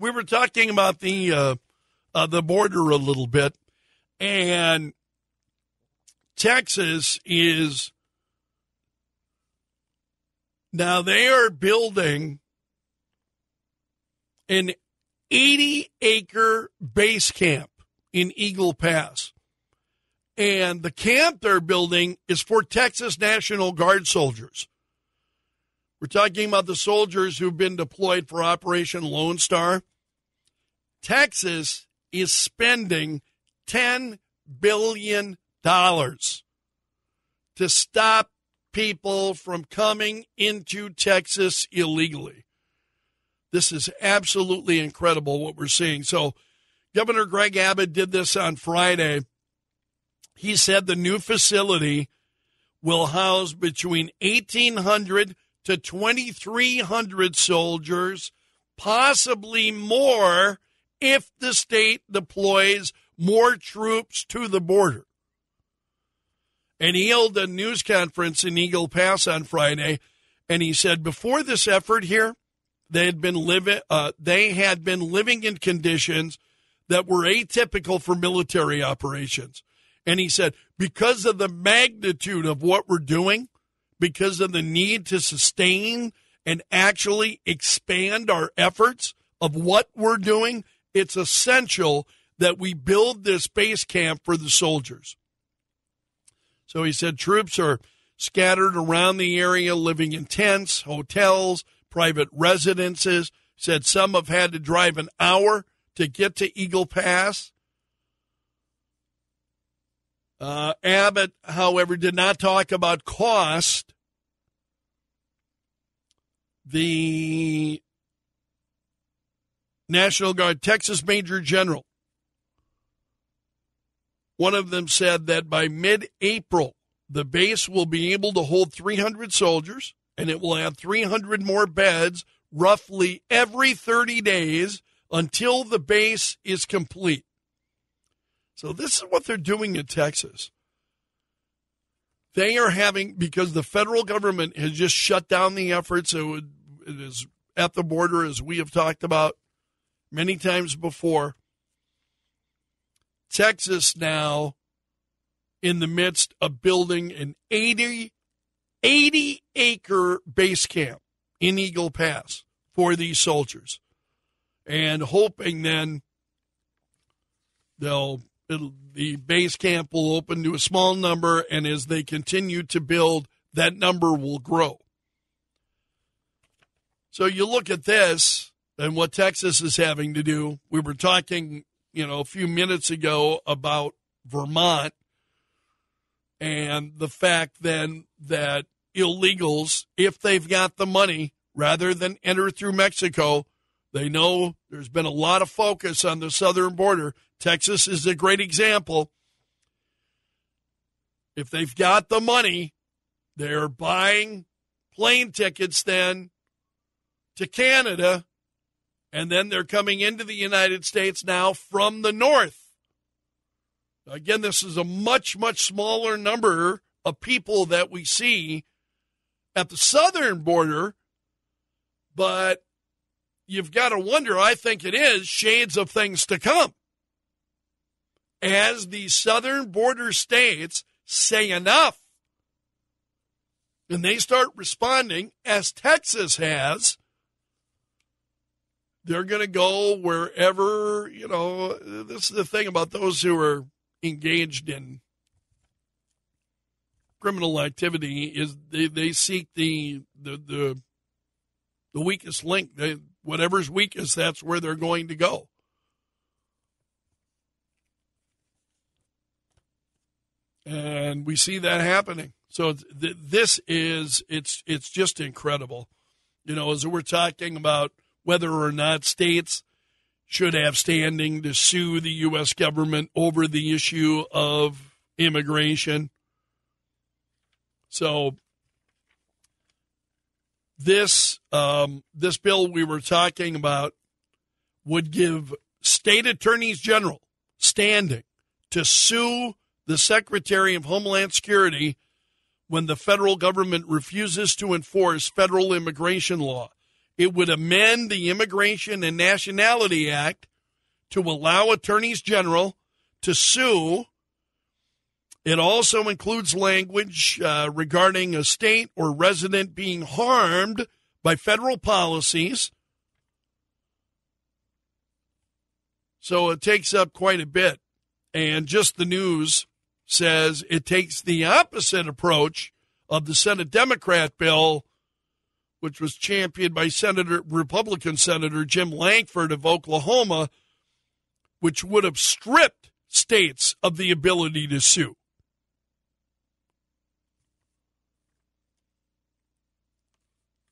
we were talking about the uh, uh, the border a little bit, and Texas is now they are building an 80 acre base camp in Eagle Pass. And the camp they're building is for Texas National Guard soldiers. We're talking about the soldiers who've been deployed for Operation Lone Star. Texas is spending $10 billion to stop people from coming into Texas illegally. This is absolutely incredible what we're seeing. So, Governor Greg Abbott did this on Friday. He said the new facility will house between 1,800 to 2,300 soldiers, possibly more if the state deploys more troops to the border. And he held a news conference in Eagle Pass on Friday, and he said before this effort here, they had been living. Uh, they had been living in conditions that were atypical for military operations. And he said because of the magnitude of what we're doing, because of the need to sustain and actually expand our efforts of what we're doing, it's essential that we build this base camp for the soldiers. So he said troops are scattered around the area, living in tents, hotels, private residences. Said some have had to drive an hour to get to Eagle Pass. Uh, Abbott, however, did not talk about cost. The National Guard, Texas Major General one of them said that by mid April, the base will be able to hold 300 soldiers and it will have 300 more beds roughly every 30 days until the base is complete. So, this is what they're doing in Texas. They are having, because the federal government has just shut down the efforts, it, would, it is at the border, as we have talked about many times before. Texas now in the midst of building an 80, 80 acre base camp in Eagle Pass for these soldiers and hoping then they'll the base camp will open to a small number and as they continue to build that number will grow so you look at this and what texas is having to do we were talking you know, a few minutes ago about Vermont and the fact then that illegals, if they've got the money, rather than enter through Mexico, they know there's been a lot of focus on the southern border. Texas is a great example. If they've got the money, they're buying plane tickets then to Canada and then they're coming into the United States now from the north. Again, this is a much, much smaller number of people that we see at the southern border, but you've got to wonder, I think it is, shades of things to come. As the southern border states say enough, and they start responding, as Texas has, they're going to go wherever, you know, this is the thing about those who are engaged in criminal activity is they, they seek the, the, the, the weakest link. They, whatever's weakest, that's where they're going to go. And we see that happening. So th- this is it's it's just incredible. You know, as we're talking about whether or not states should have standing to sue the U.S. government over the issue of immigration. So this um, this bill we were talking about would give state attorneys general standing to sue the Secretary of Homeland Security when the federal government refuses to enforce federal immigration law. It would amend the Immigration and Nationality Act to allow attorneys general to sue. It also includes language uh, regarding a state or resident being harmed by federal policies. So it takes up quite a bit. And just the news says it takes the opposite approach of the Senate Democrat bill, which was championed by Senator Republican Senator Jim Lankford of Oklahoma, which would have stripped states of the ability to sue.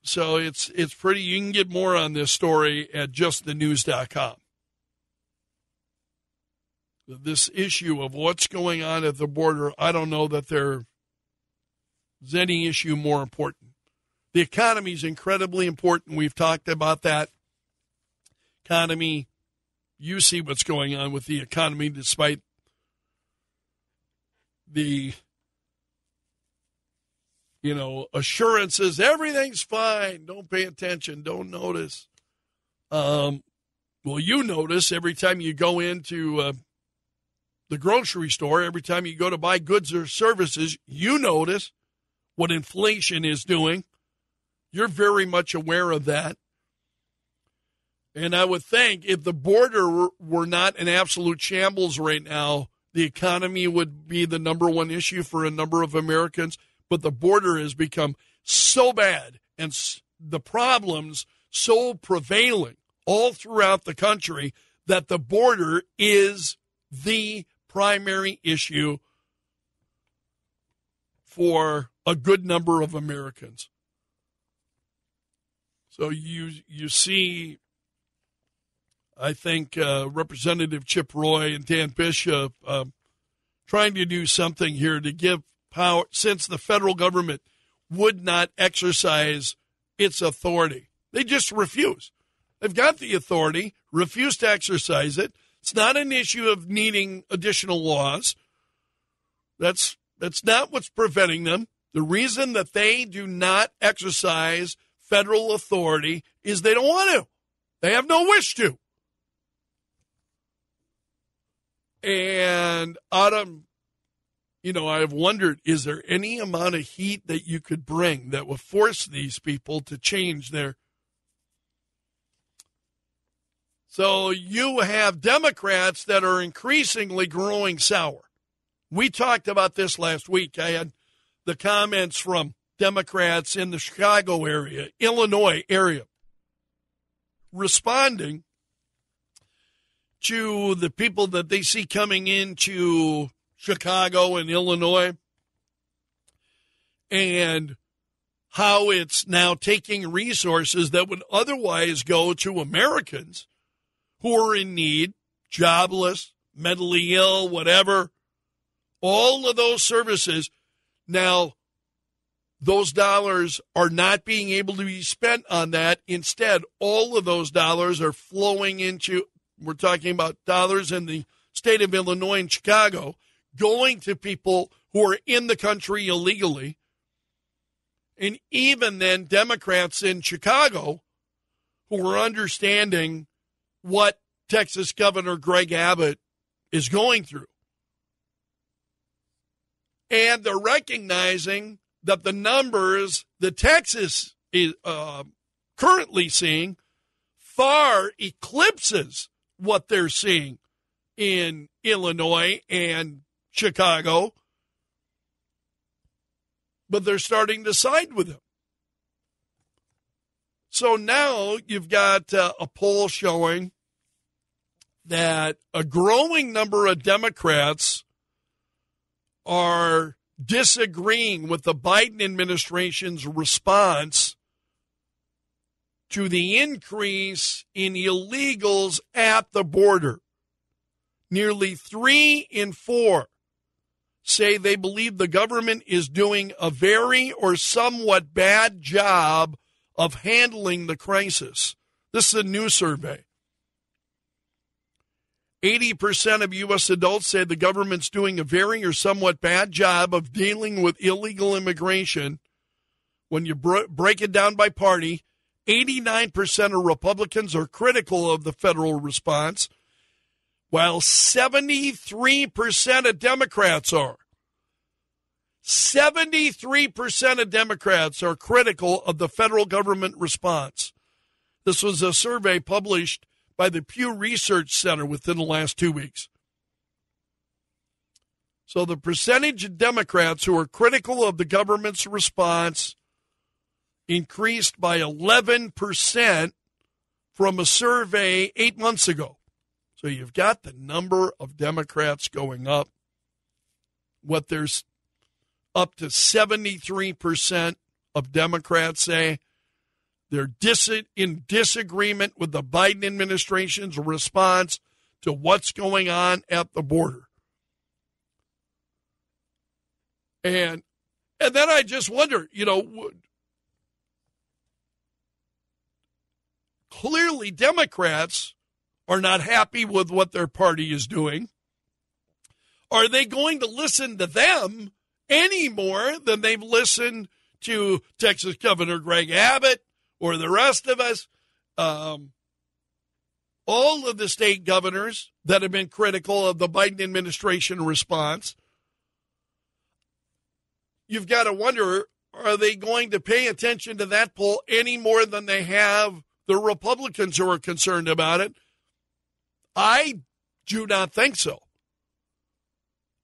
So it's it's pretty you can get more on this story at justthenews.com this issue of what's going on at the border, I don't know that there's any issue more important. The economy is incredibly important. We've talked about that economy. You see what's going on with the economy despite the you know assurances everything's fine don't pay attention don't notice um, well you notice every time you go into uh, the grocery store, every time you go to buy goods or services, you notice what inflation is doing. You're very much aware of that. And I would think if the border were not an absolute shambles right now, the economy would be the number one issue for a number of Americans. But the border has become so bad and the problems so prevailing all throughout the country that the border is the primary issue for a good number of Americans. So you you see, I think uh, Representative Chip Roy and Dan Bishop uh, trying to do something here to give power, since the federal government would not exercise its authority. They just refuse. They've got the authority, refuse to exercise it. It's not an issue of needing additional laws. That's that's not what's preventing them. The reason that they do not exercise federal authority is they don't want to. They have no wish to. And Adam, you know, I've wondered is there any amount of heat that you could bring that would force these people to change their So you have Democrats that are increasingly growing sour. We talked about this last week. I had the comments from Democrats in the Chicago area, Illinois area, responding to the people that they see coming into Chicago and Illinois and how it's now taking resources that would otherwise go to Americans who are in need, jobless, mentally ill, whatever, all of those services. Now, those dollars are not being able to be spent on that. Instead, all of those dollars are flowing into, we're talking about dollars in the state of Illinois and Chicago, going to people who are in the country illegally. And even then, Democrats in Chicago who are understanding what Texas Governor Greg Abbott is going through. And they're recognizing that the numbers that Texas is uh, currently seeing far eclipses what they're seeing in Illinois and Chicago. But they're starting to side with him. So now you've got uh, a poll showing that a growing number of Democrats are disagreeing with the Biden administration's response to the increase in illegals at the border. Nearly three in four say they believe the government is doing a very or somewhat bad job of handling the crisis. This is a new survey. 80% of U.S. adults say the government's doing a very or somewhat bad job of dealing with illegal immigration. When you break it down by party, 89% of Republicans are critical of the federal response, while 73% of Democrats are. 73% of Democrats are critical of the federal government response. This was a survey published by the Pew Research Center within the last two weeks. So the percentage of Democrats who are critical of the government's response increased by 11% from a survey eight months ago. So you've got the number of Democrats going up. What there's up to 73% of Democrats say they're dis- in disagreement with the Biden administration's response to what's going on at the border. And and then I just wonder, you know, clearly Democrats are not happy with what their party is doing. Are they going to listen to them any more than they've listened to Texas Governor Greg Abbott or the rest of us? Um, all of the state governors that have been critical of the Biden administration response. You've got to wonder are they going to pay attention to that poll any more than they have the Republicans who are concerned about it. I do not think so.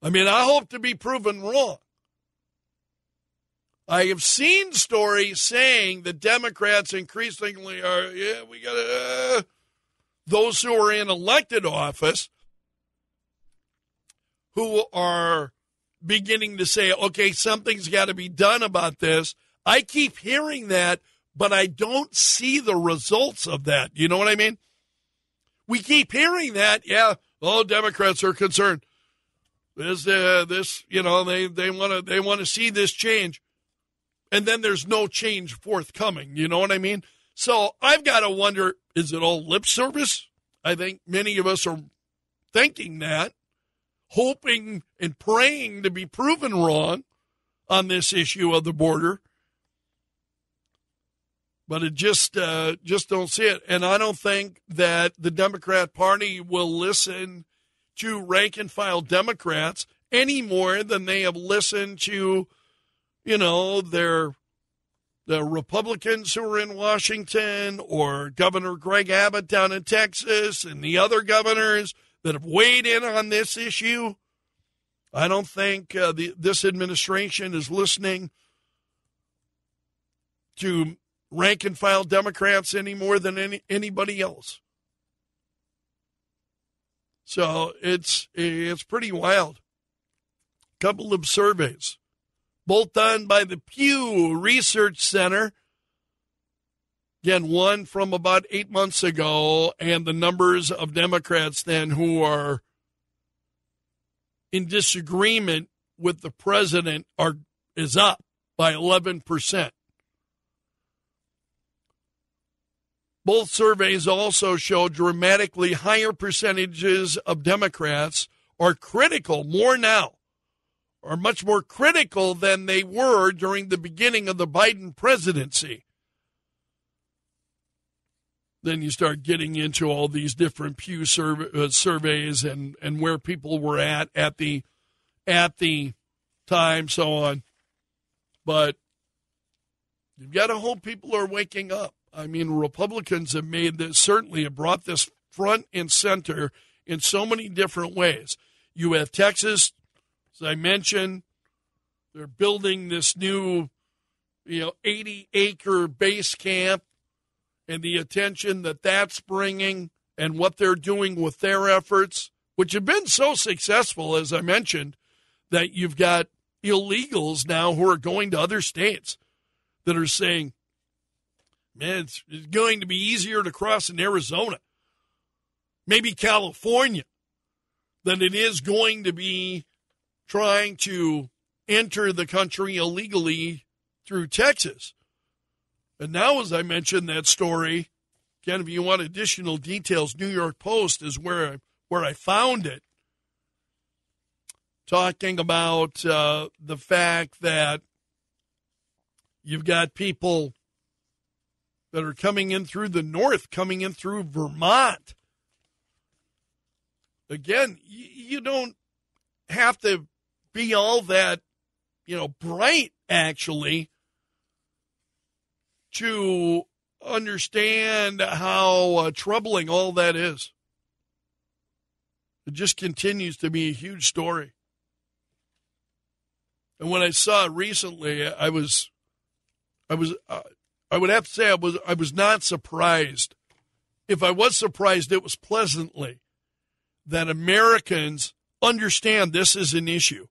I mean, I hope to be proven wrong. I have seen stories saying the Democrats increasingly are, yeah, we got to, uh, those who are in elected office who are beginning to say, okay, something's got to be done about this. I keep hearing that but I don't see the results of that. You know what I mean? We keep hearing that. Yeah, all Democrats are concerned. This, uh, this, you know, they they want to they want to see this change, and then there's no change forthcoming. You know what I mean? So I've got to wonder: is it all lip service? I think many of us are thinking that, hoping and praying to be proven wrong on this issue of the border but it just uh, just don't see it. And I don't think that the Democrat Party will listen to rank and file Democrats any more than they have listened to, you know, their the Republicans who are in Washington or Governor Greg Abbott down in Texas and the other governors that have weighed in on this issue. I don't think uh, the, this administration is listening to rank and file Democrats any more than any, anybody else. So it's it's pretty wild. A Couple of surveys, both done by the Pew Research Center. Again, one from about eight months ago, and the numbers of Democrats then who are in disagreement with the president are is up by eleven percent. Both surveys also show dramatically higher percentages of Democrats are critical more now, are much more critical than they were during the beginning of the Biden presidency. Then you start getting into all these different Pew uh, surveys and, and where people were at at the at the time, so on. But you've got to hope people are waking up. I mean, Republicans have made this, certainly have brought this front and center in so many different ways. You have Texas, as I mentioned, they're building this new, you know, 80 acre base camp and the attention that that's bringing and what they're doing with their efforts, which have been so successful, as I mentioned, that you've got illegals now who are going to other states that are saying, Man, it's, it's going to be easier to cross in Arizona, maybe California, than it is going to be trying to enter the country illegally through Texas. And now, as I mentioned that story, again, if you want additional details, New York Post is where I, where I found it, talking about uh, the fact that you've got people that are coming in through the north, coming in through Vermont. Again, you don't have to be all that, you know, bright actually to understand how uh, troubling all that is. It just continues to be a huge story. And when I saw it recently, I was, I was, uh, I would have to say I was, I was not surprised. If I was surprised, it was pleasantly that Americans understand this is an issue.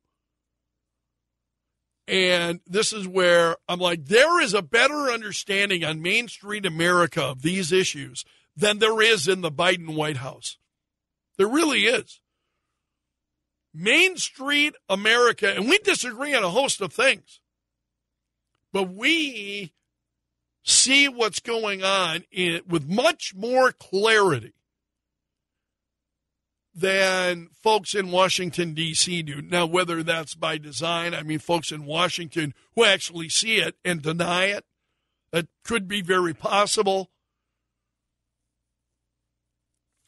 And this is where I'm like, there is a better understanding on Main Street America of these issues than there is in the Biden White House. There really is. Main Street America, and we disagree on a host of things, but we see what's going on in, with much more clarity than folks in Washington, D.C. do. Now, whether that's by design, I mean, folks in Washington who actually see it and deny it, that could be very possible.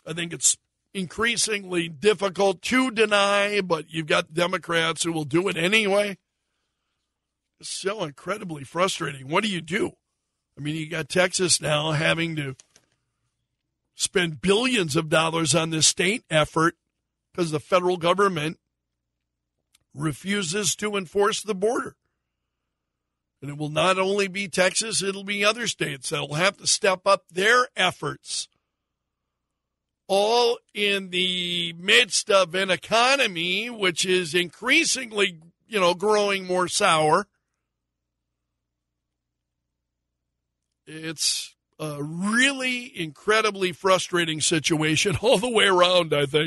I think it's increasingly difficult to deny, but you've got Democrats who will do it anyway. It's so incredibly frustrating. What do you do? I mean, you got Texas now having to spend billions of dollars on this state effort because the federal government refuses to enforce the border. And it will not only be Texas, it'll be other states that will have to step up their efforts. All in the midst of an economy which is increasingly, you know, growing more sour. It's a really incredibly frustrating situation all the way around, I think.